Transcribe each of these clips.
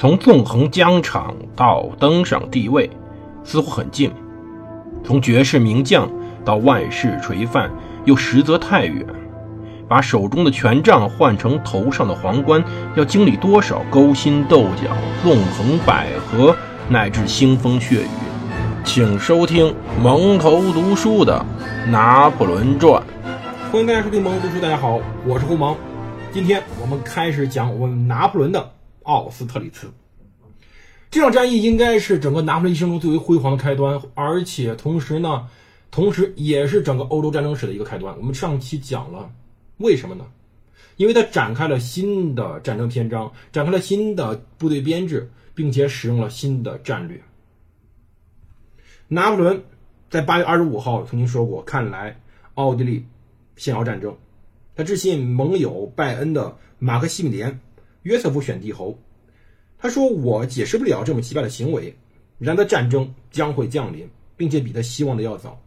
从纵横疆场到登上帝位，似乎很近；从绝世名将到万世垂范，又实则太远。把手中的权杖换成头上的皇冠，要经历多少勾心斗角、纵横捭阖，乃至腥风血雨？请收听蒙头读书的《拿破仑传》。欢迎大家收听蒙头读书，大家好，我是胡蒙。今天我们开始讲我们拿破仑的奥斯特里茨。这场战役应该是整个拿破仑一生中最为辉煌的开端，而且同时呢，同时也是整个欧洲战争史的一个开端。我们上期讲了。为什么呢？因为他展开了新的战争篇章，展开了新的部队编制，并且使用了新的战略。拿破仑在八月二十五号曾经说过：“看来奥地利想要战争。”他致信盟友拜恩的马克西米连·约瑟夫选帝侯，他说：“我解释不了这么奇怪的行为，然而战争将会降临，并且比他希望的要早。”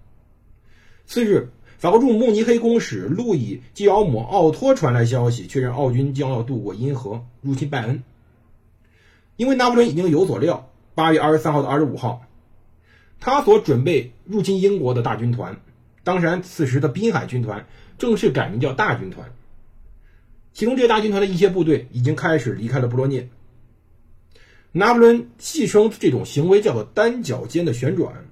次日。法国驻慕尼黑公使路易基奥姆奥托传来消息，确认奥军将要渡过因河入侵拜恩。因为拿破仑已经有所料，八月二十三号到二十五号，他所准备入侵英国的大军团，当然此时的滨海军团正式改名叫大军团。其中这些大军团的一些部队已经开始离开了布罗涅。拿破仑戏称这种行为叫做单脚尖的旋转。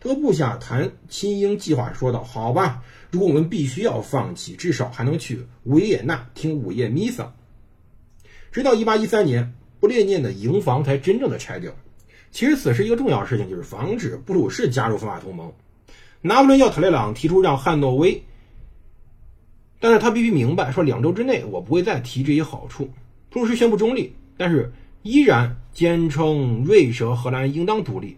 他和部下谈亲英计划，说道：“好吧，如果我们必须要放弃，至少还能去维也纳听午夜弥撒。”直到1813年，不列颠的营房才真正的拆掉。其实此时一个重要事情就是防止布鲁士加入反法同盟。拿破仑要特雷朗提出让汉诺威，但是他必须明白，说两周之内我不会再提这些好处。布鲁士宣布中立，但是依然坚称瑞士和荷兰应当独立。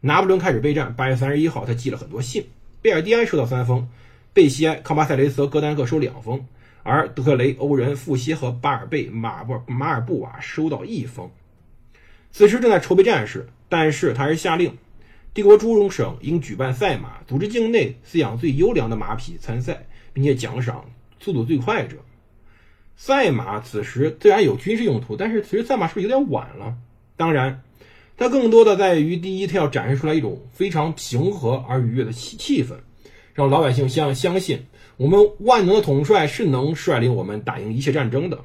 拿破仑开始备战。八月三十一号，他寄了很多信。贝尔蒂埃收到三封，贝西埃、康巴塞雷斯和戈丹各收两封，而德克雷、欧仁、富歇和巴尔贝、马布马尔布瓦收到一封。此时正在筹备战事，但是他还是下令，帝国诸荣省应举办赛马，组织境内饲养最优良的马匹参赛，并且奖赏速度最快者。赛马此时虽然有军事用途，但是其实赛马是不是有点晚了？当然。它更多的在于，第一，它要展示出来一种非常平和而愉悦的气气氛，让老百姓相相信我们万能的统帅是能率领我们打赢一切战争的。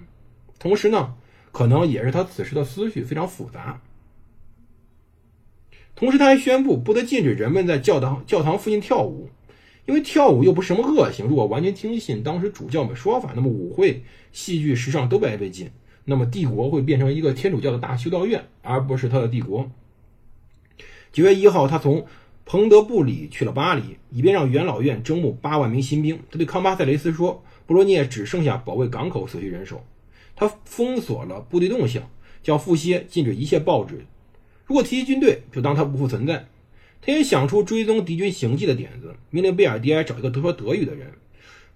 同时呢，可能也是他此时的思绪非常复杂。同时，他还宣布不得禁止人们在教堂教堂附近跳舞，因为跳舞又不是什么恶行。如果完全听信当时主教们说法，那么舞会、戏剧、时尚都被被禁。那么帝国会变成一个天主教的大修道院，而不是他的帝国。九月一号，他从彭德布里去了巴黎，以便让元老院征募八万名新兵。他对康巴塞雷斯说：“布罗涅只剩下保卫港口所需人手。”他封锁了部队动向，叫富歇禁止一切报纸。如果提及军队，就当他不复存在。他也想出追踪敌军行迹的点子，命令贝尔迪埃找一个德说德语的人，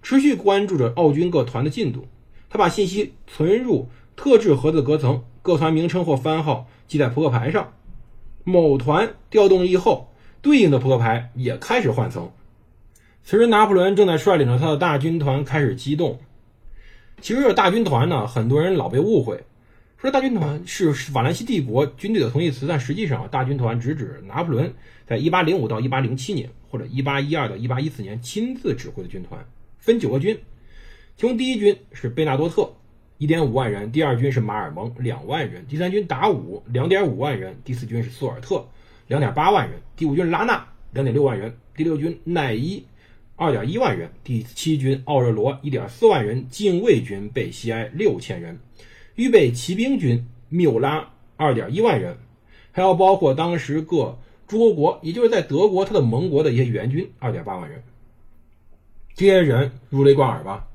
持续关注着奥军各团的进度。他把信息存入。特制盒子隔层，各团名称或番号记在扑克牌上。某团调动以后，对应的扑克牌也开始换层。此时，拿破仑正在率领着他的大军团开始机动。其实，这大军团呢，很多人老被误会，说大军团是法兰西帝国军队的同义词，但实际上，大军团直指拿破仑在1805到1807年或者1812到1814年亲自指挥的军团，分九个军，其中第一军是贝纳多特。一点五万人，第二军是马尔蒙两万人，第三军达武两点五万人，第四军是苏尔特两点八万人，第五军拉纳两点六万人，第六军奈伊二点一万人，第七军奥热罗一点四万人，禁卫军贝西埃六千人，预备骑兵军缪拉二点一万人，还要包括当时各诸侯国，也就是在德国他的盟国的一些援军二点八万人。这些人如雷贯耳吧？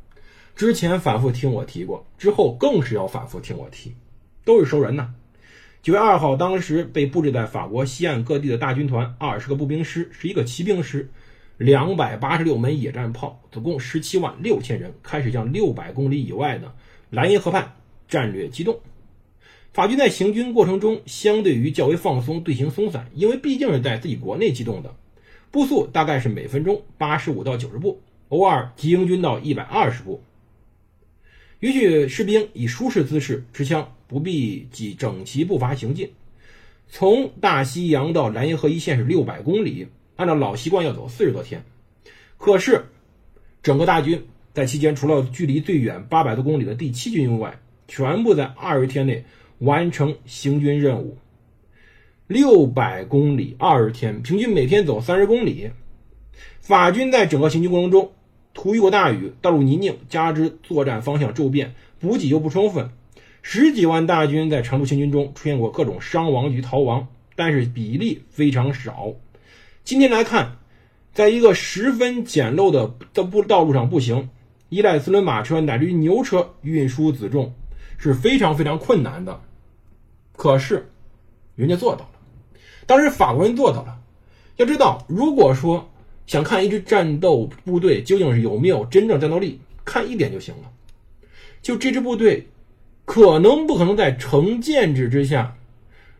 之前反复听我提过，之后更是要反复听我提，都是熟人呐。九月二号，当时被布置在法国西岸各地的大军团，二十个步兵师，十一个骑兵师，两百八十六门野战炮，总共十七万六千人，开始向六百公里以外的莱茵河畔战略机动。法军在行军过程中，相对于较为放松，队形松散，因为毕竟是在自己国内机动的，步速大概是每分钟八十五到九十步，偶尔急行军到一百二十步。允许士兵以舒适姿势持枪，不必挤整齐步伐行进。从大西洋到莱茵河一线是六百公里，按照老习惯要走四十多天。可是，整个大军在期间，除了距离最远八百多公里的第七军营外，全部在二十天内完成行军任务。六百公里，二十天，平均每天走三十公里。法军在整个行军过程中，途遇过大雨，道路泥泞，加之作战方向骤变，补给又不充分，十几万大军在长途行军中出现过各种伤亡与逃亡，但是比例非常少。今天来看，在一个十分简陋的的道路上步行，依赖四轮马车乃至于牛车运输辎重是非常非常困难的。可是，人家做到了。当时法国人做到了。要知道，如果说想看一支战斗部队究竟是有没有真正战斗力，看一点就行了。就这支部队，可能不可能在成建制之下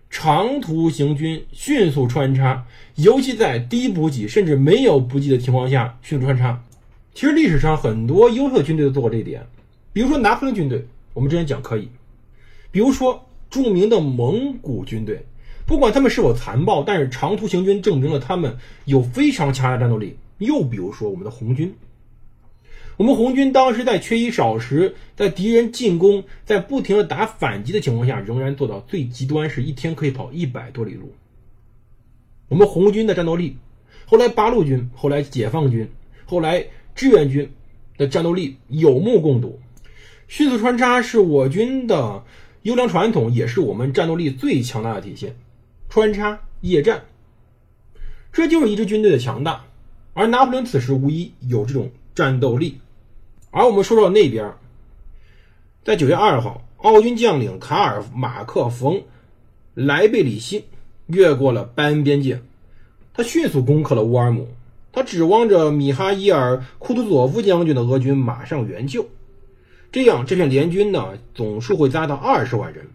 长途行军、迅速穿插，尤其在低补给甚至没有补给的情况下迅速穿插。其实历史上很多优秀的军队都做过这一点，比如说拿破仑军队，我们之前讲可以；比如说著名的蒙古军队。不管他们是否残暴，但是长途行军证明了他们有非常强大的战斗力。又比如说我们的红军，我们红军当时在缺衣少食，在敌人进攻、在不停的打反击的情况下，仍然做到最极端，是一天可以跑一百多里路。我们红军的战斗力，后来八路军、后来解放军、后来志愿军的战斗力有目共睹。迅速穿插是我军的优良传统，也是我们战斗力最强大的体现。穿插夜战，这就是一支军队的强大。而拿破仑此时无疑有这种战斗力。而我们说到那边，在九月二号，奥军将领卡尔马克冯莱贝里希越过了拜恩边界，他迅速攻克了乌尔姆，他指望着米哈伊尔库图佐夫将军的俄军马上援救，这样这片联军呢总数会达到二十万人。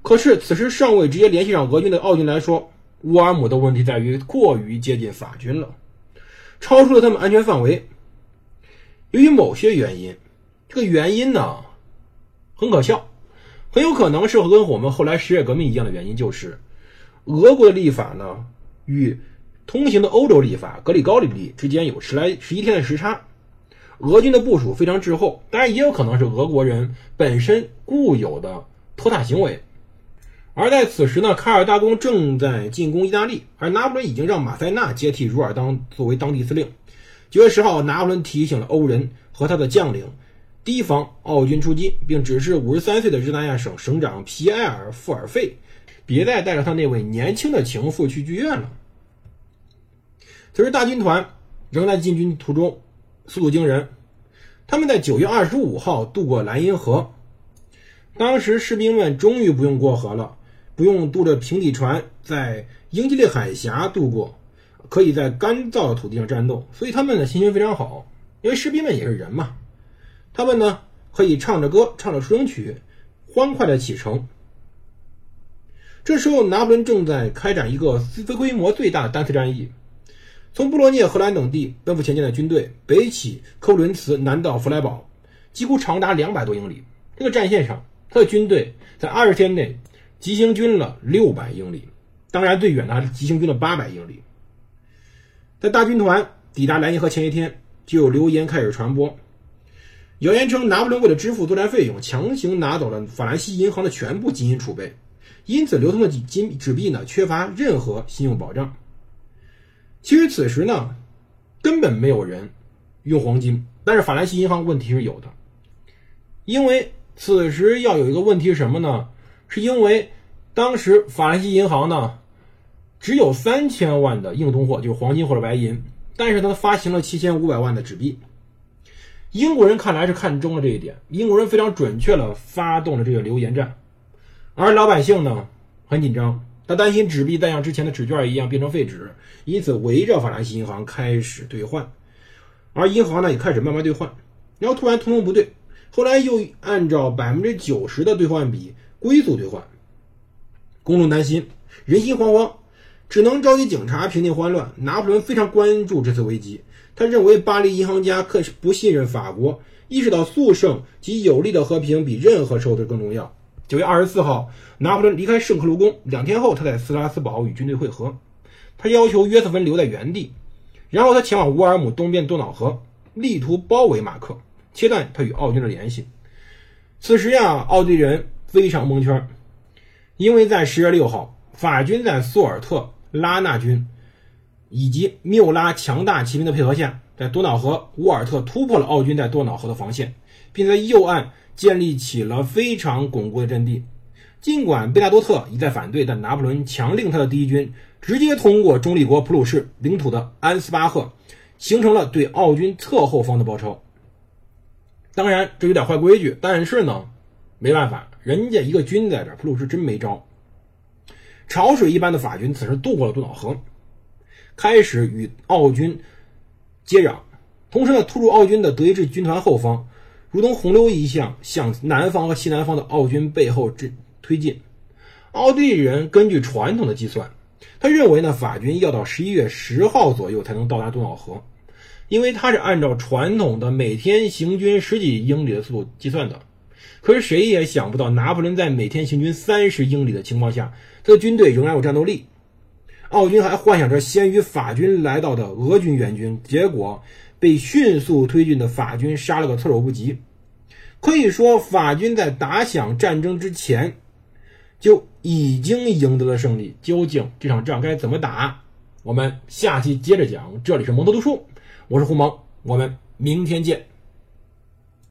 可是，此时尚未直接联系上俄军的奥军来说，乌尔姆的问题在于过于接近法军了，超出了他们安全范围。由于某些原因，这个原因呢很可笑，很有可能是跟我们后来十月革命一样的原因，就是俄国的立法呢与通行的欧洲立法格里高利历之间有十来十一天的时差，俄军的部署非常滞后，当然也有可能是俄国人本身固有的拖沓行为。而在此时呢，卡尔大公正在进攻意大利，而拿破仑已经让马塞纳接替茹尔当作为当地司令。九月十号，拿破仑提醒了欧人和他的将领，提防奥军出击，并指示五十三岁的日内亚省省长皮埃尔·富尔费，别再带着他那位年轻的情妇去剧院了。此时，大军团仍在进军途中，速度惊人。他们在九月二十五号渡过莱茵河，当时士兵们终于不用过河了。不用渡着平底船在英吉利海峡渡过，可以在干燥的土地上战斗，所以他们的心情非常好。因为士兵们也是人嘛，他们呢可以唱着歌，唱着出征曲，欢快的启程。这时候，拿破仑正在开展一个规模最大的单次战役，从布洛涅、荷兰等地奔赴前线的军队，北起科伦茨，南到弗莱堡，几乎长达两百多英里。这个战线上，他的军队在二十天内。急行军了六百英里，当然最远的还是急行军了八百英里。在大军团抵达莱茵河前一天，就有流言开始传播，谣言称拿破仑为了支付作战费用，强行拿走了法兰西银行的全部金银储备，因此流通的金纸币呢缺乏任何信用保障。其实此时呢，根本没有人用黄金，但是法兰西银行问题是有的，因为此时要有一个问题是什么呢？是因为当时法兰西银行呢只有三千万的硬通货，就是黄金或者白银，但是它发行了七千五百万的纸币。英国人看来是看中了这一点，英国人非常准确的发动了这个流言战，而老百姓呢很紧张，他担心纸币再像之前的纸券一样变成废纸，因此围着法兰西银行开始兑换，而银行呢也开始慢慢兑换，然后突然通通不对，后来又按照百分之九十的兑换比。龟速兑换，公众担心，人心惶惶，只能召集警察平定慌乱。拿破仑非常关注这次危机，他认为巴黎银行家可是不信任法国，意识到速胜及有力的和平比任何时候都更重要。九月二十四号，拿破仑离开圣克卢宫，两天后他在斯拉斯堡与军队会合。他要求约瑟芬留在原地，然后他前往乌尔姆东边多瑙河，力图包围马克，切断他与奥军的联系。此时呀，奥地利人非常蒙圈，因为在十月六号，法军在苏尔特拉纳军以及缪拉强大骑兵的配合下，在多瑙河乌尔特突破了奥军在多瑙河的防线，并在右岸建立起了非常巩固的阵地。尽管贝纳多特一再反对，但拿破仑强令他的第一军。直接通过中立国普鲁士领土的安斯巴赫，形成了对奥军侧后方的包抄。当然，这有点坏规矩，但是呢，没办法，人家一个军在这，普鲁士真没招。潮水一般的法军此时渡过了多瑙河，开始与奥军接壤，同时呢，突入奥军的德意志军团后方，如同洪流一样向南方和西南方的奥军背后推推进。奥地利人根据传统的计算。他认为呢，法军要到十一月十号左右才能到达多瑙河，因为他是按照传统的每天行军十几英里的速度计算的。可是谁也想不到，拿破仑在每天行军三十英里的情况下，他的军队仍然有战斗力。奥军还幻想着先于法军来到的俄军援军，结果被迅速推进的法军杀了个措手不及。可以说，法军在打响战争之前。就已经赢得了胜利。究竟这场仗该怎么打？我们下期接着讲。这里是蒙特读书，我是胡蒙，我们明天见。